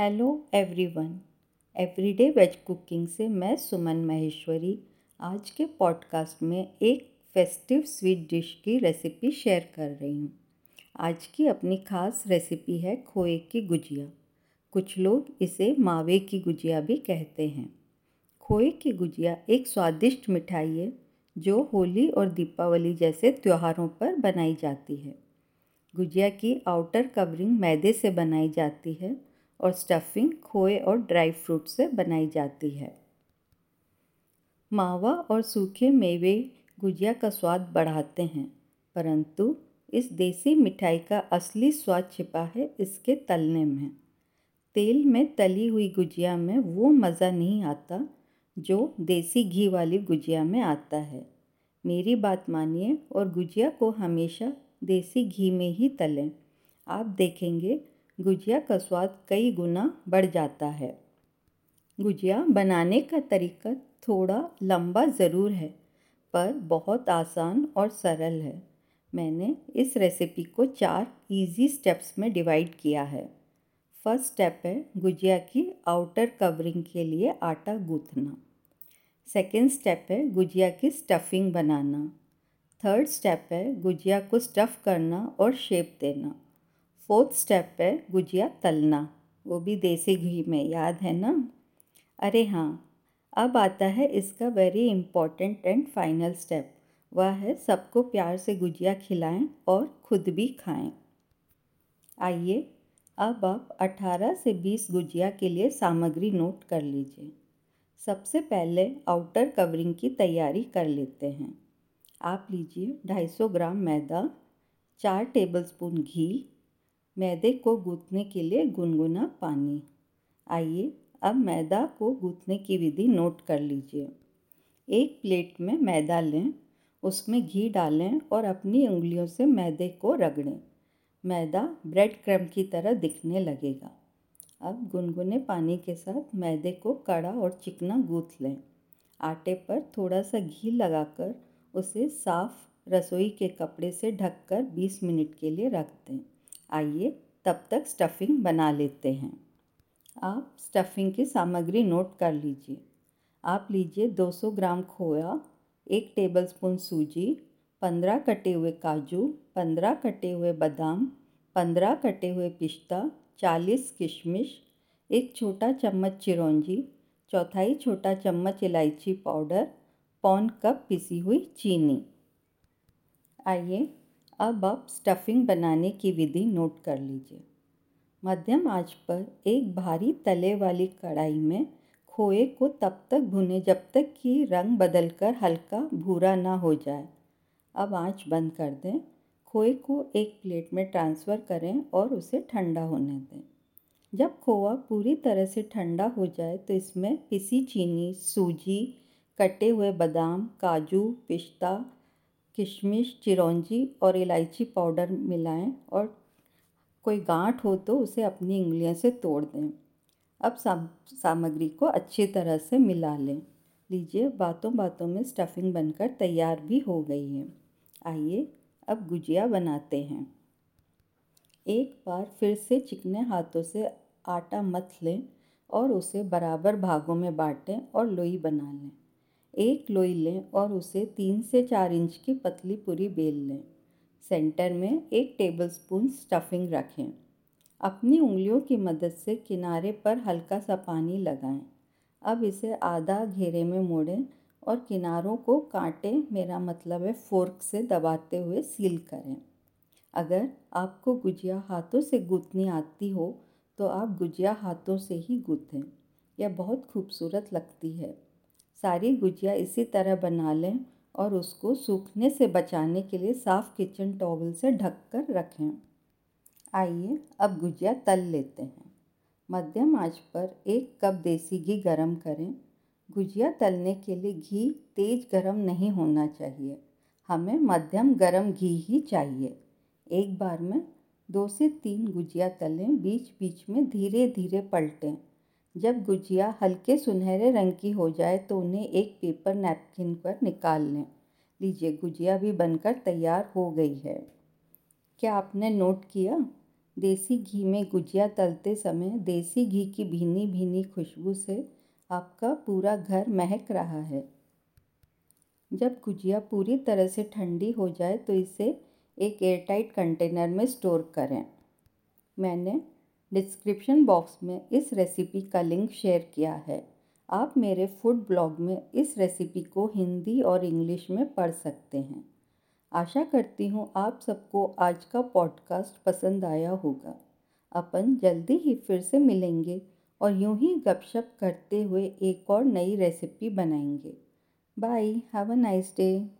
Hello everyone. Everyday veg cooking से मैं सुमन महेश्वरी। आज के पॉडकास्ट में एक फेस्टिव स्वीट डिश की रेसिपी शेयर कर रही हूँ। आज की अपनी खास रेसिपी है खोए की गुजिया। कुछ लोग इसे मावे की गुजिया भी कहते हैं। खोए की गुजिया एक स्वादिष्ट मिठाई है, जो होली और दीपावली जैसे त्योहारों पर बनाई जाती है। गुजिया की आउटर कवरिंग मैदे से बनाई जाती है और स्टफिंग खोए और ड्राई फ्रूट से बनाई जाती है। मावा और सूखे मेवे गुजिया का स्वाद बढ़ाते हैं, परंतु इस देसी मिठाई का असली स्वाद छिपा है इसके तलने में। तेल में तली हुई गुजिया में वो मज़ा नहीं आता जो देसी घी वाली गुजिया में आता है। मेरी बात मानिए और गुजिया को हमेशा देसी घी में ही तलें। आप देखेंगे गुजिया का स्वाद कई गुना बढ़ जाता है। गुजिया बनाने का तरीका थोड़ा लंबा ज़रूर है, पर बहुत आसान और सरल है। मैंने इस रेसिपी को चार इजी स्टेप्स में डिवाइड किया है। फ़र्स्ट स्टेप है गुजिया की आउटर कवरिंग के लिए आटा गूँथना। सेकेंड स्टेप है गुजिया की स्टफिंग बनाना। थर्ड स्टेप है गुजिया को स्टफ़ करना और शेप देना। फोर्थ स्टेप है गुजिया तलना। वो भी देसी घी में, याद है ना? अरे हाँ अब आता है इसका very important and final step वह है सबको प्यार से गुजिया खिलाएँ और खुद भी खाएँ। आइए, अब आप 18 से 20 गुजिया के लिए सामग्री नोट कर लीजिए। सबसे पहले आउटर कवरिंग की तैयारी कर लेते हैं। आप लीजिए 250 ग्राम मैदा, चार टेबलस्पून घी मैदे को गूंथने के लिए गुनगुना पानी। आइए अब मैदा को गूँथने की विधि नोट कर लीजिए। एक प्लेट में मैदा लें, उसमें घी डालें और अपनी उंगलियों से मैदे को रगड़ें। मैदा ब्रेड क्रम की तरह दिखने लगेगा। अब गुनगुने पानी के साथ मैदे को कड़ा और चिकना गूँथ लें। आटे पर थोड़ा सा घी लगाकर उसे साफ़ रसोई के कपड़े से ढककर 20 मिनट के लिए रख दें। आइए तब तक स्टफिंग बना लेते हैं। आप स्टफिंग की सामग्री नोट कर लीजिए। आप लीजिए 200 ग्राम खोया, एक टेबलस्पून सूजी, पंद्रह कटे हुए काजू, पंद्रह कटे हुए बादाम, पंद्रह कटे हुए पिस्ता, चालीस किशमिश, एक छोटा चम्मच चिरौंजी, चौथाई छोटा चम्मच इलायची पाउडर, पौन कप पिसी हुई चीनी। आइए अब आप स्टफिंग बनाने की विधि नोट कर लीजिए। मध्यम आँच पर एक भारी तले वाली कढ़ाई में खोए को तब तक भुने जब तक कि रंग बदलकर हल्का भूरा ना हो जाए। अब आँच बंद कर दें। खोए को एक प्लेट में ट्रांसफ़र करें और उसे ठंडा होने दें। जब खोआ पूरी तरह से ठंडा हो जाए तो इसमें पिसी चीनी, सूजी, कटे हुए बादाम, काजू, पिस्ता किशमिश, चिरौंजी और इलायची पाउडर मिलाएँ और कोई गांठ हो तो उसे अपनी उंगलियों से तोड़ दें। अब साम, सामग्री को अच्छी तरह से मिला लें। लीजिए बातों बातों में स्टफिंग बनकर तैयार भी हो गई है। आइए, अब गुजिया बनाते हैं। एक बार फिर से चिकने हाथों से आटा मथ लें और उसे बराबर भागों में बांटें और लोई बना लें। एक लोई लें और उसे तीन से चार इंच की पतली पूरी बेल लें। सेंटर में एक टेबलस्पून स्टफिंग रखें। अपनी उंगलियों की मदद से किनारे पर हल्का सा पानी लगाएँ। अब इसे आधा घेरे में मोड़ें और किनारों को काटें, मेरा मतलब है फोर्क से दबाते हुए सील करें। अगर आपको गुजिया हाथों से गूँथनी आती हो तो आप गुजिया हाथों से ही गूँथें। यह बहुत खूबसूरत लगती है। सारी गुजिया इसी तरह बना लें और उसको सूखने से बचाने के लिए साफ़ किचन टॉवल से ढक कर रखें। आइए अब गुजिया तल लेते हैं। मध्यम आँच पर एक कप देसी घी गरम करें। गुजिया तलने के लिए घी तेज़ गरम नहीं होना चाहिए। हमें मध्यम गरम घी ही चाहिए। एक बार में दो से तीन गुजिया तलें बीच बीच में धीरे धीरे पलटें। जब गुजिया हल्के सुनहरे रंग की हो जाए तो उन्हें एक पेपर नैपकिन पर निकाल लें। लीजिए, गुजिया भी बनकर तैयार हो गई है। क्या आपने नोट किया? देसी घी में गुजिया तलते समय देसी घी की भीनी भीनी खुशबू से आपका पूरा घर महक रहा है। जब गुजिया पूरी तरह से ठंडी हो जाए तो इसे एक एयरटाइट कंटेनर में स्टोर करें। मैंने डिस्क्रिप्शन बॉक्स में इस रेसिपी का लिंक शेयर किया है। आप मेरे फ़ूड ब्लॉग में इस रेसिपी को हिंदी और इंग्लिश में पढ़ सकते हैं। आशा करती हूँ आप सबको आज का पॉडकास्ट पसंद आया होगा। अपन जल्दी ही फिर से मिलेंगे और यूँ ही गपशप करते हुए एक और नई रेसिपी बनाएँगे। Bye, have a nice day.